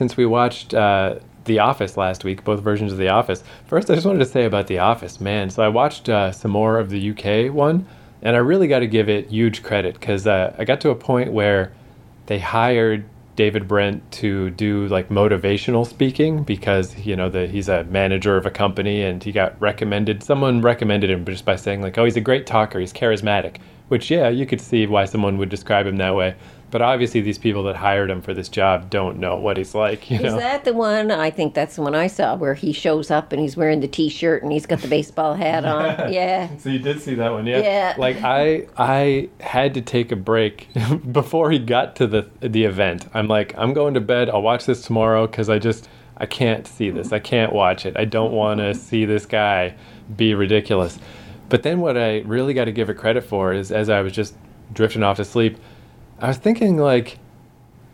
since we watched uh, The Office last week, both versions of The Office. First, I just wanted to say about The Office, man. So I watched uh, some more of the UK one, and I really got to give it huge credit because uh, I got to a point where they hired David Brent to do like motivational speaking because you know he's a manager of a company and he got recommended. Someone recommended him just by saying like, "Oh, he's a great talker. He's charismatic." Which yeah, you could see why someone would describe him that way. But obviously, these people that hired him for this job don't know what he's like. You Is that the one? I think that's the one I saw where he shows up and he's wearing the T-shirt and he's got the baseball hat on. Yeah. So you did see that one, yeah? Yeah. Like I, I had to take a break before he got to the the event. I'm like, I'm going to bed. I'll watch this tomorrow because I just I can't see this. I can't watch it. I don't want to see this guy be ridiculous. But then what I really got to give it credit for is as I was just drifting off to sleep, I was thinking like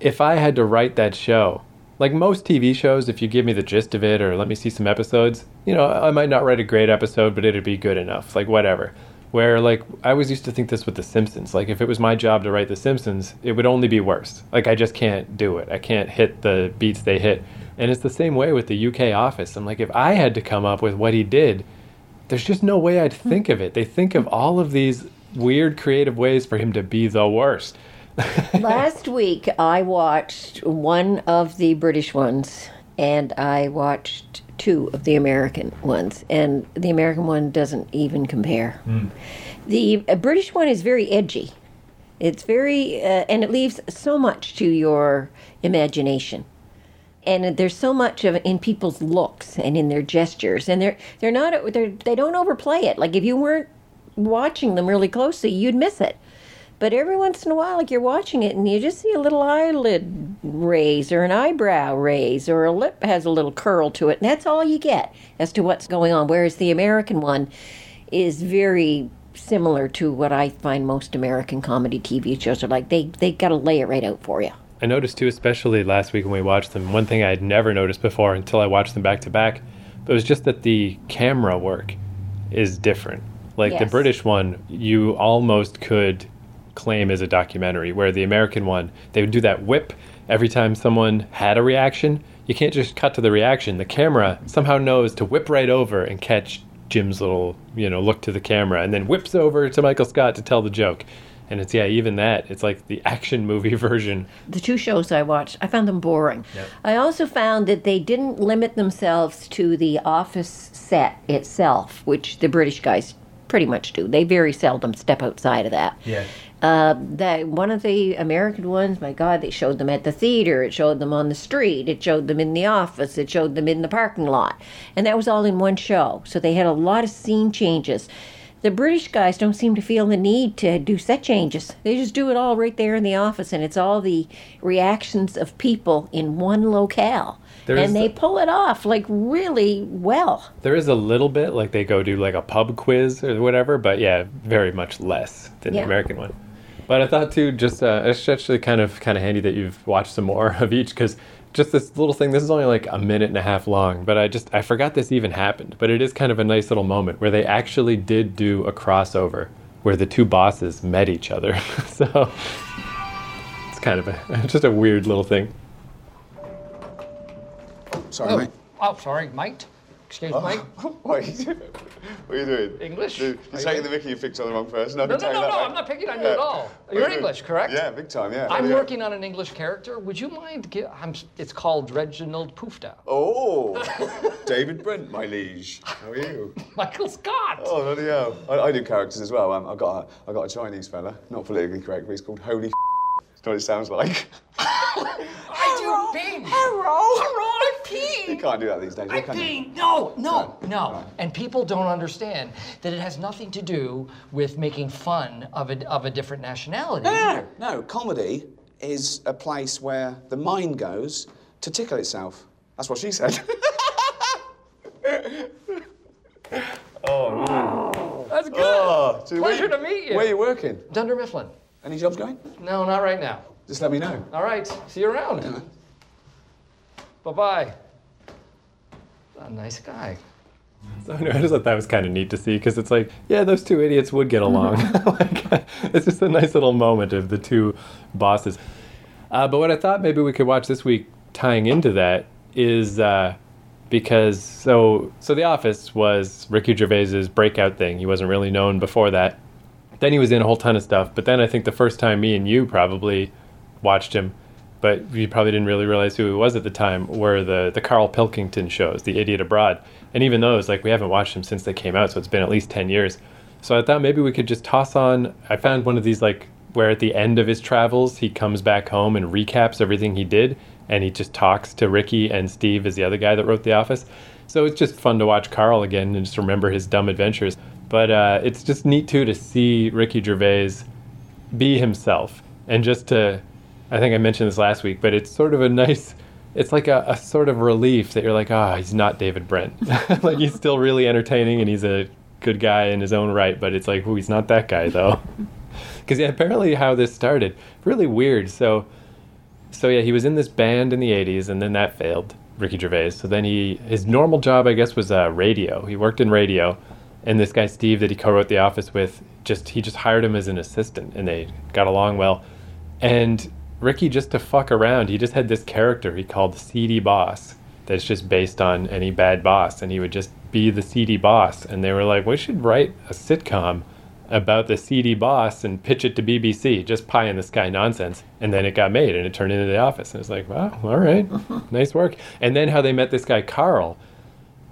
if I had to write that show, like most TV shows, if you give me the gist of it or let me see some episodes, you know, I might not write a great episode, but it'd be good enough, like whatever. Where like I always used to think this with The Simpsons. Like if it was my job to write The Simpsons, it would only be worse. Like I just can't do it. I can't hit the beats they hit. And it's the same way with the UK Office. I'm like, if I had to come up with what he did, there's just no way I'd think of it. They think of all of these weird creative ways for him to be the worst. Last week I watched one of the British ones and I watched two of the American ones and the American one doesn't even compare. The uh, British one is very edgy. It's very uh, and it leaves so much to your imagination. And there's so much of in people's looks and in their gestures and they're they're not they're, they don't overplay it. Like if you weren't watching them really closely, you'd miss it. But every once in a while, like you're watching it and you just see a little eyelid raise or an eyebrow raise or a lip has a little curl to it, and that's all you get as to what's going on. Whereas the American one is very similar to what I find most American comedy TV shows are like. They they got to lay it right out for you. I noticed too, especially last week when we watched them, one thing I had never noticed before until I watched them back to back, but it was just that the camera work is different. Like the British one, you almost could claim as a documentary, where the American one, they would do that whip every time someone had a reaction. You can't just cut to the reaction. The camera somehow knows to whip right over and catch Jim's little, you know, look to the camera and then whips over to Michael Scott to tell the joke. And it's, yeah, even that, it's like the action movie version. the two shows I watched, I found them boring. I also found that they didn't limit themselves to the office set itself, which the British guys pretty much do. They very seldom step outside of that. Yeah. Uh, that one of the American ones, my God, they showed them at the theater. It showed them on the street. It showed them in the office. It showed them in the parking lot, and that was all in one show. So they had a lot of scene changes. The British guys don't seem to feel the need to do set changes. They just do it all right there in the office, and it's all the reactions of people in one locale. There and they pull it off like really well. There is a little bit, like they go do like a pub quiz or whatever, but yeah, very much less than Yeah. the American one. But I thought too, just uh, it's actually kind of kind of handy that you've watched some more of each because just this little thing. This is only like a minute and a half long, but I just I forgot this even happened. But it is kind of a nice little moment where they actually did do a crossover where the two bosses met each other. so it's kind of a just a weird little thing. Sorry, Oh, mate. oh, sorry, mate. Excuse me. What are you doing? What are you doing? English? You're Are you taking doing- the mickey you picked on the wrong person. No, no, no, no, mate. I'm not picking on you Yeah. at all. You're you? English, correct? Yeah, big time, yeah. I'm Yeah. working on an English character. Would you mind? I'm, it's called Reginald Poofda. Oh, David Brent, my liege. How are you? Michael Scott. Oh, bloody hell. I, I do characters as well. Um, I got a, I got a Chinese fella, not politically correct, but he's called Holy. That's what it sounds like. I do Bing. Hello. Hello, I'm you can't do that these days, I'm can you? No, no, Right, no. right. And people don't understand that it has nothing to do with making fun of a, of a different nationality. No, no, comedy is a place where the mind goes to tickle itself. That's what she said. Oh, no. That's good. oh, so where Pleasure to meet you. Where are you working? Dunder Mifflin. Any jobs going? No, not right now. Just let me know. All right. See you around. Bye bye. A nice guy. So anyway, I just thought that was kind of neat to see because it's like, yeah, those two idiots would get along. like, it's just a nice little moment of the two bosses. Uh, but what I thought maybe we could watch this week tying into that is uh, because so so The Office was Ricky Gervais's breakout thing. He wasn't really known before that. Then he was in a whole ton of stuff. But then I think the first time me and you probably watched him, but you probably didn't really realize who he was at the time, were the the Carl Pilkington shows, The Idiot Abroad. And even those, like we haven't watched them since they came out, so it's been at least ten years. So I thought maybe we could just toss on. I found one of these like where at the end of his travels he comes back home and recaps everything he did, and he just talks to Ricky and Steve as the other guy that wrote The Office. So it's just fun to watch Carl again and just remember his dumb adventures. But uh, it's just neat too to see Ricky Gervais be himself and just to. I think I mentioned this last week, but it's sort of a nice. It's like a, a sort of relief that you're like, ah, oh, he's not David Brent. like he's still really entertaining and he's a good guy in his own right, but it's like, oh, he's not that guy though. Because yeah, apparently how this started, really weird. So, so yeah, he was in this band in the '80s, and then that failed. Ricky Gervais. So then he, his normal job, I guess, was uh, radio. He worked in radio, and this guy Steve that he co-wrote The Office with, just he just hired him as an assistant, and they got along well. And Ricky, just to fuck around, he just had this character he called the seedy boss. That's just based on any bad boss, and he would just be the seedy boss. And they were like, we should write a sitcom about the seedy boss and pitch it to BBC, just pie in the sky nonsense. And then it got made and it turned into The Office. And it's like, wow, all right, nice work. And then how they met this guy, Carl,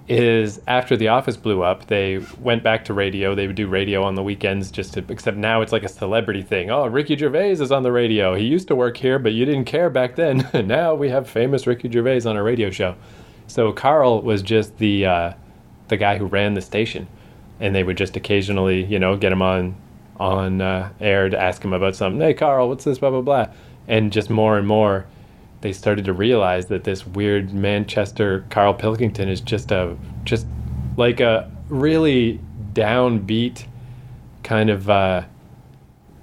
is after The Office blew up, they went back to radio. They would do radio on the weekends just to, except now it's like a celebrity thing. Oh, Ricky Gervais is on the radio. He used to work here, but you didn't care back then. now we have famous Ricky Gervais on a radio show. So Carl was just the, uh, the guy who ran the station and they would just occasionally, you know, get him on on uh, air to ask him about something. Hey, Carl, what's this? Blah blah blah. And just more and more, they started to realize that this weird Manchester Carl Pilkington is just a just like a really downbeat kind of uh,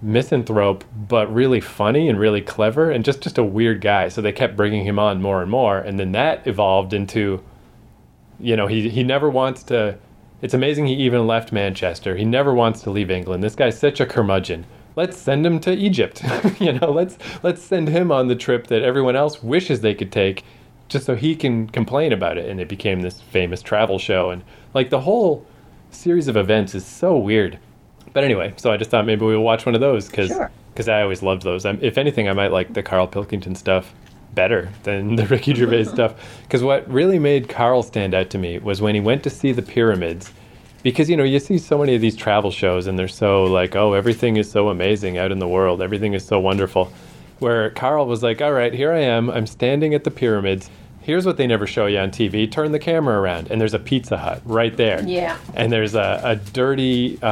misanthrope, but really funny and really clever, and just just a weird guy. So they kept bringing him on more and more, and then that evolved into, you know, he he never wants to it's amazing he even left Manchester. He never wants to leave England. This guy's such a curmudgeon. Let's send him to Egypt. you know, let's let's send him on the trip that everyone else wishes they could take just so he can complain about it and it became this famous travel show and like the whole series of events is so weird. But anyway, so I just thought maybe we'll watch one of those cuz Sure. cuz I always loved those. I'm, if anything I might like the Carl Pilkington stuff better than the Ricky Gervais stuff. Because what really made Carl stand out to me was when he went to see the pyramids. Because you know you see so many of these travel shows and they're so like oh everything is so amazing out in the world. Everything is so wonderful, where Carl was like all right here I am. I'm standing at the pyramids. Here's what they never show you on TV turn the camera around. And there's a Pizza Hut right there. Yeah. and there's a, a dirty uh,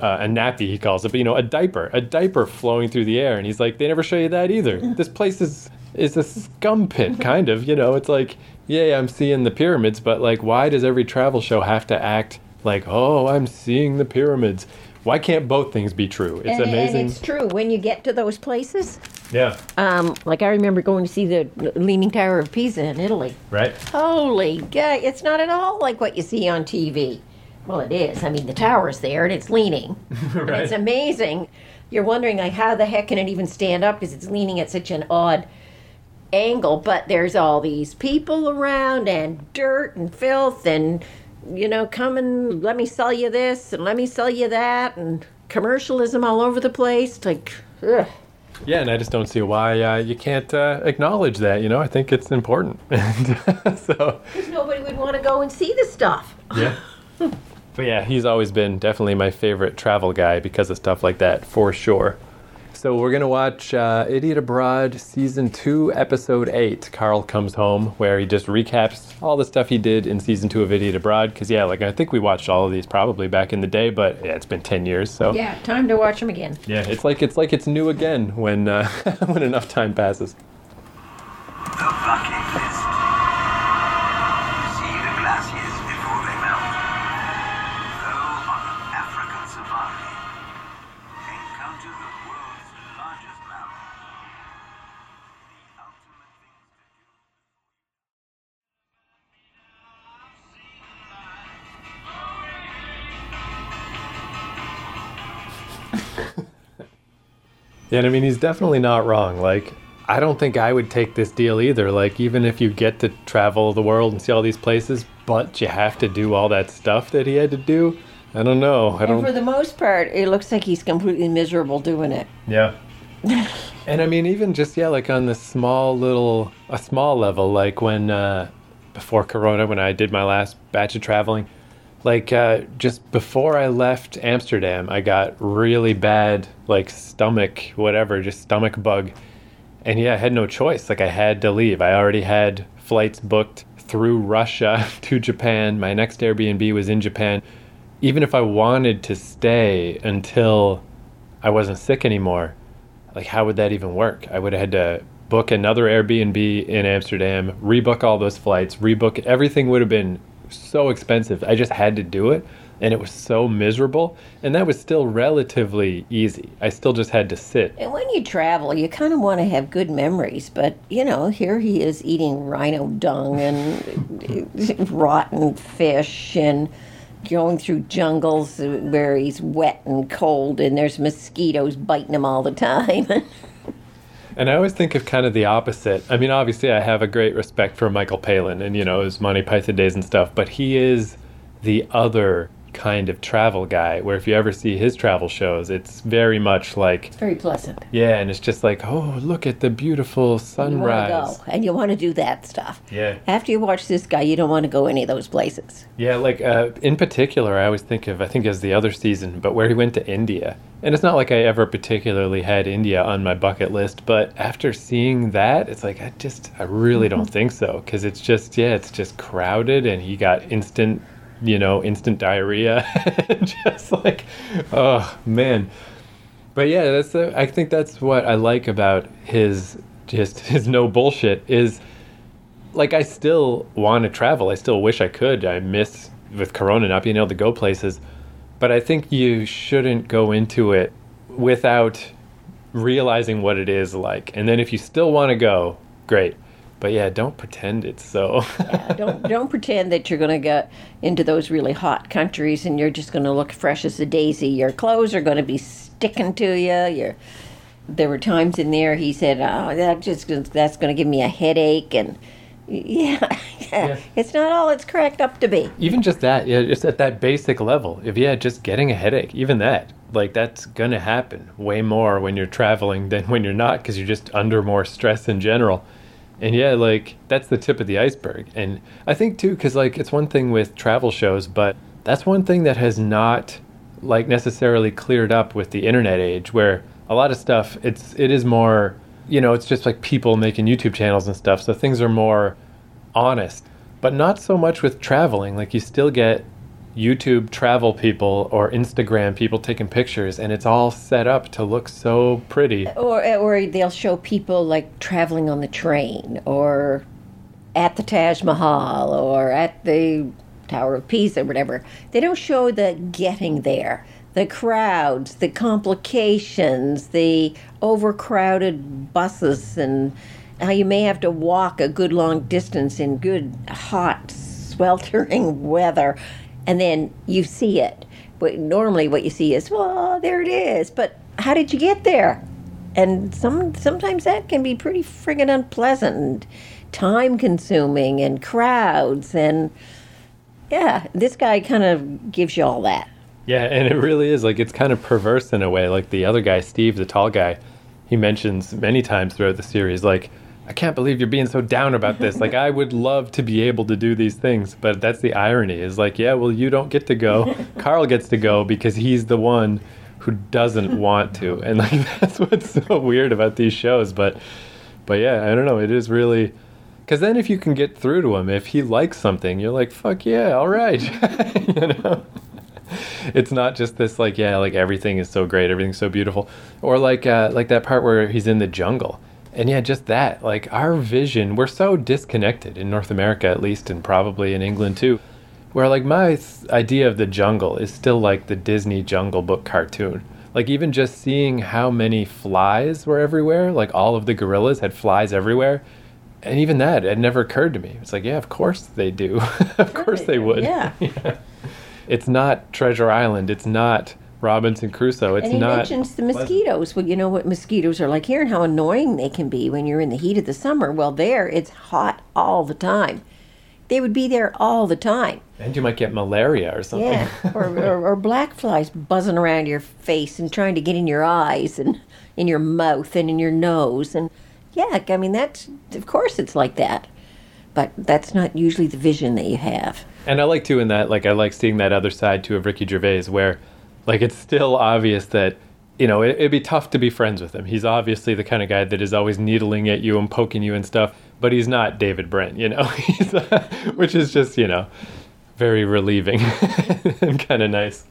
uh, a nappy he calls it but you know a diaper a diaper flowing through the air. And he's like they never show you that either. This place is is a scum pit kind of you know? It's like yeah i'm seeing the pyramids but like why does every travel show have to act like oh i'm seeing the pyramids why can't both things be true it's and, amazing and it's true when you get to those places. yeah Um, like I remember going to see the Leaning Tower of Pisa in Italy. right Holy God, it's not at all like what you see on TV. Well, it is. I mean, the tower's there and it's leaning. And it's amazing. You're wondering, like, how the heck can it even stand up because it's leaning at such an odd angle? But there's all these people around and dirt and filth and, you know, come and let me sell you this and let me sell you that and commercialism all over the place. Like, ugh. yeah and i just don't see why uh, you can't uh, acknowledge that you know i think it's important and so Because nobody would want to go and see the stuff. Yeah. but yeah, he's always been definitely my favorite travel guy because of stuff like that, for sure. So we're gonna watch uh, Idiot Abroad season two, episode eight. Carl comes home, where he just recaps all the stuff he did in season two of Idiot Abroad. Because yeah, like I think we watched all of these probably back in the day, but yeah, it's been ten years. So Yeah, time to watch them again. yeah, it's like it's like it's new again when uh, when enough time passes. The bucket Yeah, and I mean, he's definitely not wrong. Like, I don't think I would take this deal either. Like, even if you get to travel the world and see all these places, but you have to do all that stuff that he had to do, I don't know. I don't. for the most part, it looks like he's completely miserable doing it. Yeah. and I mean, even just yeah, like on the small little, a small level, like when uh, before Corona, when I did my last batch of traveling, like uh, just before I left Amsterdam, I got really bad like stomach, whatever, just stomach bug, and yeah, I had no choice. Like I had to leave. I already had flights booked through Russia to Japan. My next Airbnb was in Japan. Even if I wanted to stay until I wasn't sick anymore, like how would that even work? I would have had to book another Airbnb in Amsterdam, rebook all those flights, rebook everything would have been so expensive. I just had to do it and it was so miserable and that was still relatively easy. I still just had to sit. And when you travel, you kind of want to have good memories, but you know, here he is eating rhino dung and rotten fish and going through jungles where he's wet and cold and there's mosquitoes biting him all the time. And I always think of kind of the opposite. I mean, obviously, I have a great respect for Michael Palin and, you know, his Monty Python days and stuff, but he is the other kind of travel guy where if you ever see his travel shows, it's very much like, it's Very pleasant. yeah, and it's just like, oh, look at the beautiful sunrise. and you want to do that stuff. Yeah. After you watch this guy, you don't want to go any of those places. Yeah, like uh, in particular, I always think of, I think as the other season, but where he went to India. And it's not like I ever particularly had India on my bucket list, but after seeing that, it's like, I just, I really don't think so. Because it's just, yeah, it's just crowded and he got instant, you know, instant diarrhea. just like, oh, man. But yeah, that's the, I think that's what I like about his, just his no bullshit is like I still want to travel. I still wish I could. I miss with Corona not being able to go places. But I think you shouldn't go into it without realizing what it is like. And then if you still want to go, great. But yeah, don't pretend it's so. Yeah, don't don't pretend that you're going to get into those really hot countries and you're just going to look fresh as a daisy. Your clothes are going to be sticking to you. Your there were times in there he said, "Oh, that just that's going to give me a headache," and yeah, Yeah. it's not all it's cracked up to be. even just that, yeah, just at that basic level. If yeah, just getting a headache, even that, like that's gonna happen way more when you're traveling than when you're not, because you're just under more stress in general. And yeah, like that's the tip of the iceberg. And I think too, because like it's one thing with travel shows, but that's one thing that has not like necessarily cleared up with the internet age, where a lot of stuff it's it is more, you know, it's just like people making YouTube channels and stuff. So things are more honest, but not so much with traveling. Like you still get YouTube travel people or Instagram people taking pictures, and it's all set up to look so pretty. Or or they'll show people like traveling on the train or at the Taj Mahal or at the Tower of Pisa or whatever. They don't show the getting there. The crowds, the complications, the overcrowded buses, and how you may have to walk a good long distance in good, hot, sweltering weather, and then you see it. But normally, what you see is, well, there it is. But how did you get there? And some sometimes that can be pretty friggin' unpleasant and time consuming and crowds and yeah, this guy kind of gives you all that. Yeah, and it really is like it's kind of perverse in a way. Like the other guy, Steve, the tall guy, he mentions many times throughout the series, like, I can't believe you're being so down about this. Like, I would love to be able to do these things, but that's the irony. Is like, yeah, well, you don't get to go. Carl gets to go because he's the one who doesn't want to, and like that's what's so weird about these shows. But, but yeah, I don't know. It is really. Because then, if you can get through to him, if he likes something, you're like, "Fuck yeah, all right," you know it's not just this like yeah like everything is so great everything's so beautiful or like uh, like that part where he's in the jungle and yeah just that like our vision we're so disconnected in north america at least and probably in england too where like my idea of the jungle is still like the disney jungle book cartoon like even just seeing how many flies were everywhere like all of the gorillas had flies everywhere and even that it never occurred to me it's like yeah of course they do of course they would Yeah. Yeah. it's not Treasure Island. It's not Robinson Crusoe. It's And he not. mentions the mosquitoes. Well, you know what mosquitoes are like here and how annoying they can be when you're in the heat of the summer. Well, there it's hot all the time. They would be there all the time. and you might get malaria or something. Yeah, or, or, or black flies buzzing around your face and trying to get in your eyes and in your mouth and in your nose. And yeah, I mean, that's, of course, it's like that. But that's not usually the vision that you have. And I like too in that, like I like seeing that other side too of Ricky Gervais, where like it's still obvious that you know it, it'd be tough to be friends with him. He's obviously the kind of guy that is always needling at you and poking you and stuff, but he's not David Brent, you know, which is just you know very relieving and kind of nice.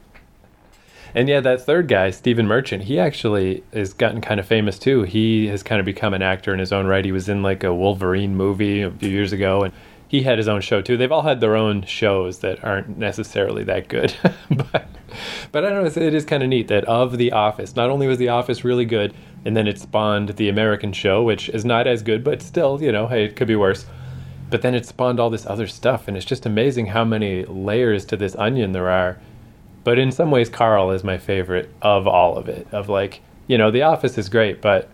And yeah, that third guy, Stephen Merchant, he actually has gotten kind of famous too. He has kind of become an actor in his own right. He was in like a Wolverine movie a few years ago, and he had his own show too. They've all had their own shows that aren't necessarily that good, but but I don't know. It is kind of neat that of The Office, not only was The Office really good, and then it spawned the American show, which is not as good, but still, you know, hey, it could be worse. But then it spawned all this other stuff, and it's just amazing how many layers to this onion there are. But in some ways, Carl is my favorite of all of it. Of like, you know, The Office is great, but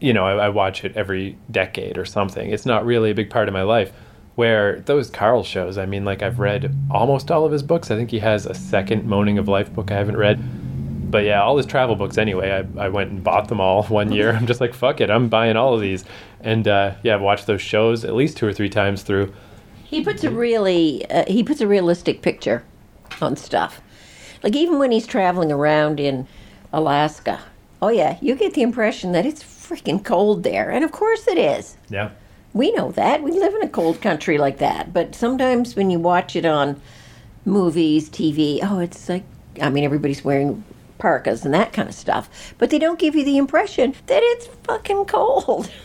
you know, I, I watch it every decade or something. It's not really a big part of my life. Where those Carl shows, I mean, like I've read almost all of his books. I think he has a second Moaning of Life book I haven't read. But yeah, all his travel books anyway. I, I went and bought them all one year. I'm just like, fuck it, I'm buying all of these. And uh, yeah, I've watched those shows at least two or three times through. He puts a really uh, he puts a realistic picture on stuff. Like even when he's traveling around in Alaska. Oh yeah, you get the impression that it's freaking cold there. And of course it is. Yeah. We know that. We live in a cold country like that. But sometimes when you watch it on movies, TV, oh, it's like, I mean, everybody's wearing parkas and that kind of stuff. But they don't give you the impression that it's fucking cold.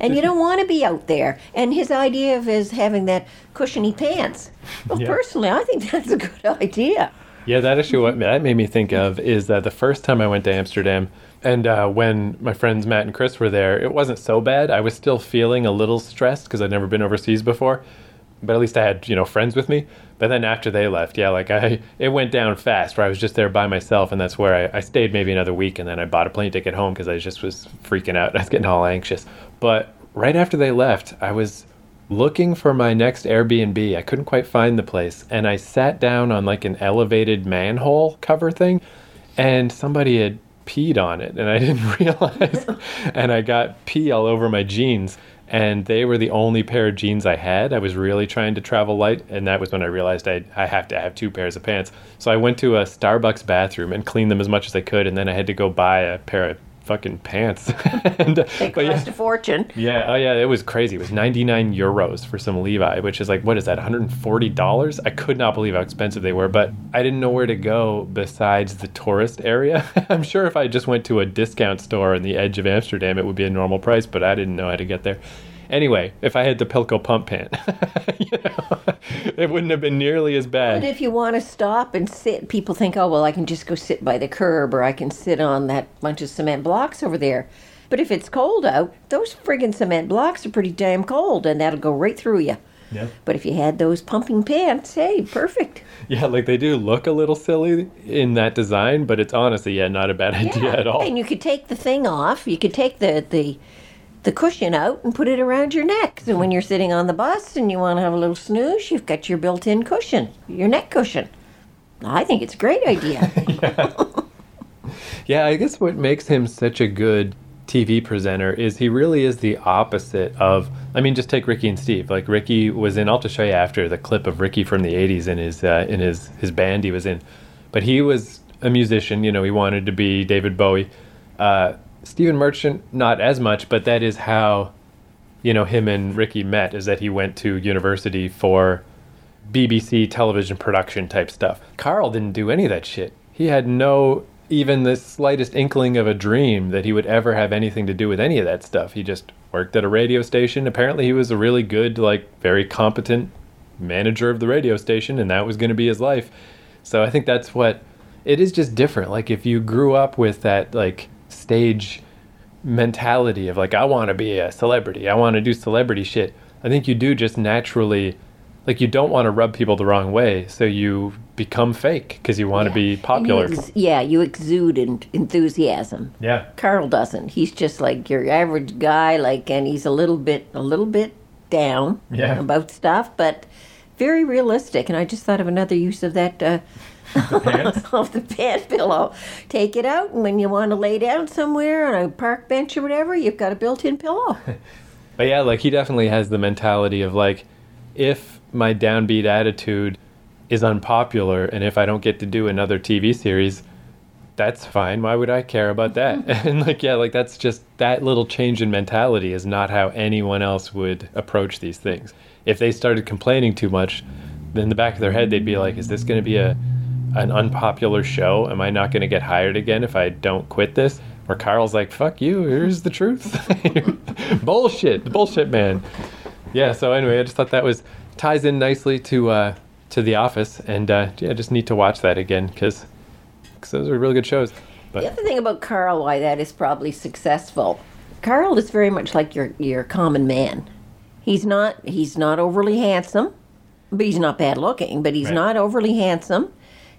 And you don't want to be out there. And his idea of his having that cushiony pants. Well, Yeah. personally, I think that's a good idea. Yeah, that issue. What that made me think of is that the first time I went to Amsterdam, and uh, when my friends Matt and Chris were there, it wasn't so bad. I was still feeling a little stressed because I'd never been overseas before, but at least I had you know friends with me. But then after they left, yeah, like I it went down fast. Where I was just there by myself, and that's where I, I stayed maybe another week, and then I bought a plane ticket home because I just was freaking out. I was getting all anxious. But right after they left, I was looking for my next Airbnb. I couldn't quite find the place, and I sat down on like an elevated manhole cover thing, and somebody had peed on it, and I didn't realize. and I got pee all over my jeans, and they were the only pair of jeans I had. I was really trying to travel light, and that was when I realized I I have to have two pairs of pants. So I went to a Starbucks bathroom and cleaned them as much as I could, and then I had to go buy a pair of fucking pants. and, uh, They but yeah. cost a fortune. Yeah, oh yeah, it was crazy. It was 99 euros for some Levi, which is like, what is that, $140? I could not believe how expensive they were, but I didn't know where to go besides the tourist area. I'm sure if I just went to a discount store on the edge of Amsterdam, it would be a normal price, but I didn't know how to get there. Anyway, if I had the Pilco pump pant, you know, it wouldn't have been nearly as bad. But if you want to stop and sit, people think, oh, well, I can just go sit by the curb or I can sit on that bunch of cement blocks over there. But if it's cold out, those friggin' cement blocks are pretty damn cold and that'll go right through you. Yeah. But if you had those pumping pants, hey, perfect. Yeah, like they do look a little silly in that design, but it's honestly, yeah, not a bad idea at all. And you could take the thing off. You could take the the the cushion out and put it around your neck. So when you're sitting on the bus and you want to have a little snooze, you've got your built-in cushion, your neck cushion. I think it's a great idea. Yeah, yeah, I guess what makes him such a good TV presenter is he really is the opposite of. I mean, just take Ricky and Steve. Like Ricky was in. I'll just show you after the clip of Ricky from the '80s in his uh, in his his band he was in, but he was a musician. You know, he wanted to be David Bowie. Uh, Stephen Merchant, not as much, but that is how, you know, him and Ricky met. Is that he went to university for BBC television production type stuff. Carl didn't do any of that shit. He had no even the slightest inkling of a dream that he would ever have anything to do with any of that stuff. He just worked at a radio station. Apparently, he was a really good, like, very competent manager of the radio station, and that was going to be his life. So I think that's what it is just different. Like, if you grew up with that, like, stage mentality of, like, I want to be a celebrity, I want to do celebrity shit, I think you do just naturally like you don't want to rub people the wrong way, so you become fake because you want to be popular. You ex- yeah, you exude en- enthusiasm. yeah. Carl doesn't. He's just like your average guy, like, and he's a little bit, a little bit down Yeah. about stuff, but very realistic. And I just thought of another use of that uh, pants? of the pant pillow. Take it out, and when you want to lay down somewhere on a park bench or whatever, you've got a built-in pillow. But yeah, like he definitely has the mentality of like, if my downbeat attitude is unpopular and if I don't get to do another TV series, that's fine. Why would I care about that? and like, yeah, like that's just that little change in mentality is not how anyone else would approach these things. If they started complaining too much, then in the back of their head they'd be like, is this going to be a an unpopular show? Am I not going to get hired again if I don't quit this? Or Carl's like, fuck you, here's the truth. bullshit, the bullshit man. Yeah, so anyway, I just thought that was ties in nicely to uh, to The Office, and uh, yeah, just need to watch that again because those are really good shows. But The other thing about Carl, why that is probably successful, Carl is very much like your your common man. He's not he's not overly handsome, but he's not bad looking. But he's Right. not overly handsome.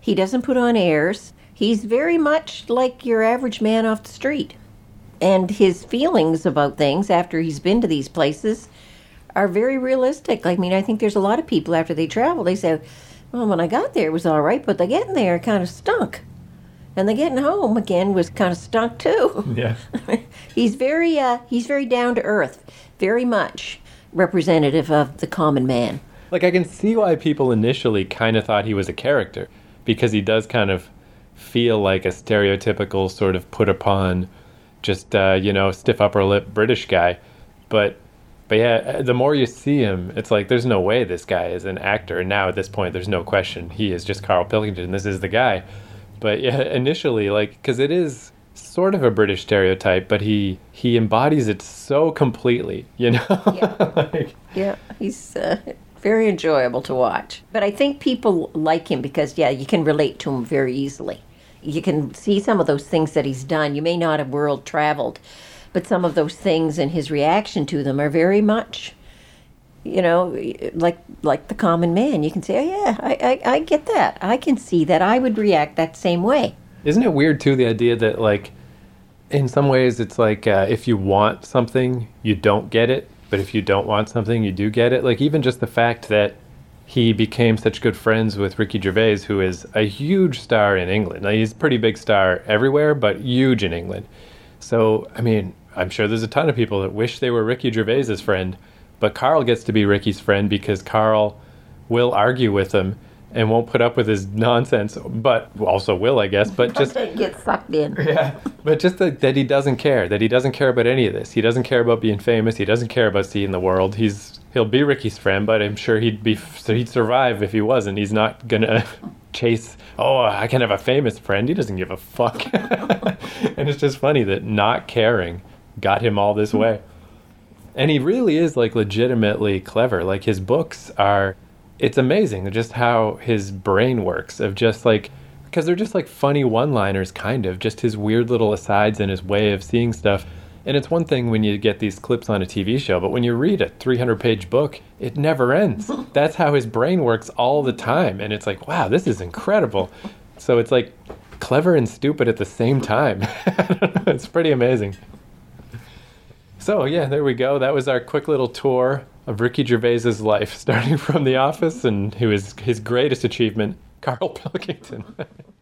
He doesn't put on airs. He's very much like your average man off the street. And his feelings about things after he's been to these places are very realistic. I mean, I think there's a lot of people after they travel, they say, "Well, when I got there, it was all right, but the getting there kind of stunk." and the getting home again was kind of stunk too. yeah, he's very uh, he's very down to earth, very much representative of the common man. like I can see why people initially kind of thought he was a character because he does kind of feel like a stereotypical sort of put upon, just uh, you know, stiff upper lip British guy, but. But yeah, the more you see him, it's like there's no way this guy is an actor. And now at this point, there's no question he is just Carl Pilkington. This is the guy. But yeah, initially, like, because it is sort of a British stereotype, but he he embodies it so completely, you know. like, Yeah, he's uh, very enjoyable to watch. But I think people like him because yeah, you can relate to him very easily. You can see some of those things that he's done. You may not have world traveled, but some of those things and his reaction to them are very much you know, like like the common man. You can say, "Oh yeah, I, I, I get that. I can see that. I would react that same way." Isn't it weird too the idea that like in some ways it's like uh, if you want something you don't get it, but if you don't want something you do get it. Like even just the fact that he became such good friends with Ricky Gervais, who is a huge star in England. Now, he's a pretty big star everywhere, but huge in England. So I mean, I'm sure there's a ton of people that wish they were Ricky Gervais's friend, but Carl gets to be Ricky's friend because Carl will argue with him and won't put up with his nonsense, but also will, I guess. But just get sucked in. yeah, but just that, that he doesn't care. That he doesn't care about any of this. He doesn't care about being famous. He doesn't care about seeing the world. He's he'll be Ricky's friend, but I'm sure he'd be so he'd survive if he wasn't. He's not gonna chase. Oh, I can have a famous friend. He doesn't give a fuck. and it's just funny that not caring got him all this way. And he really is like legitimately clever. Like his books are it's amazing just how his brain works of just like because they're just like funny one-liners kind of just his weird little asides and his way of seeing stuff. And it's one thing when you get these clips on a TV show but when you read a 300 page book it never ends. That's how his brain works all the time and it's like wow this is incredible. So it's like clever and stupid at the same time. It's pretty amazing. So yeah, there we go. That was our quick little tour of Ricky Gervais's life, starting from The Office and who is his greatest achievement, Carl Pilkington.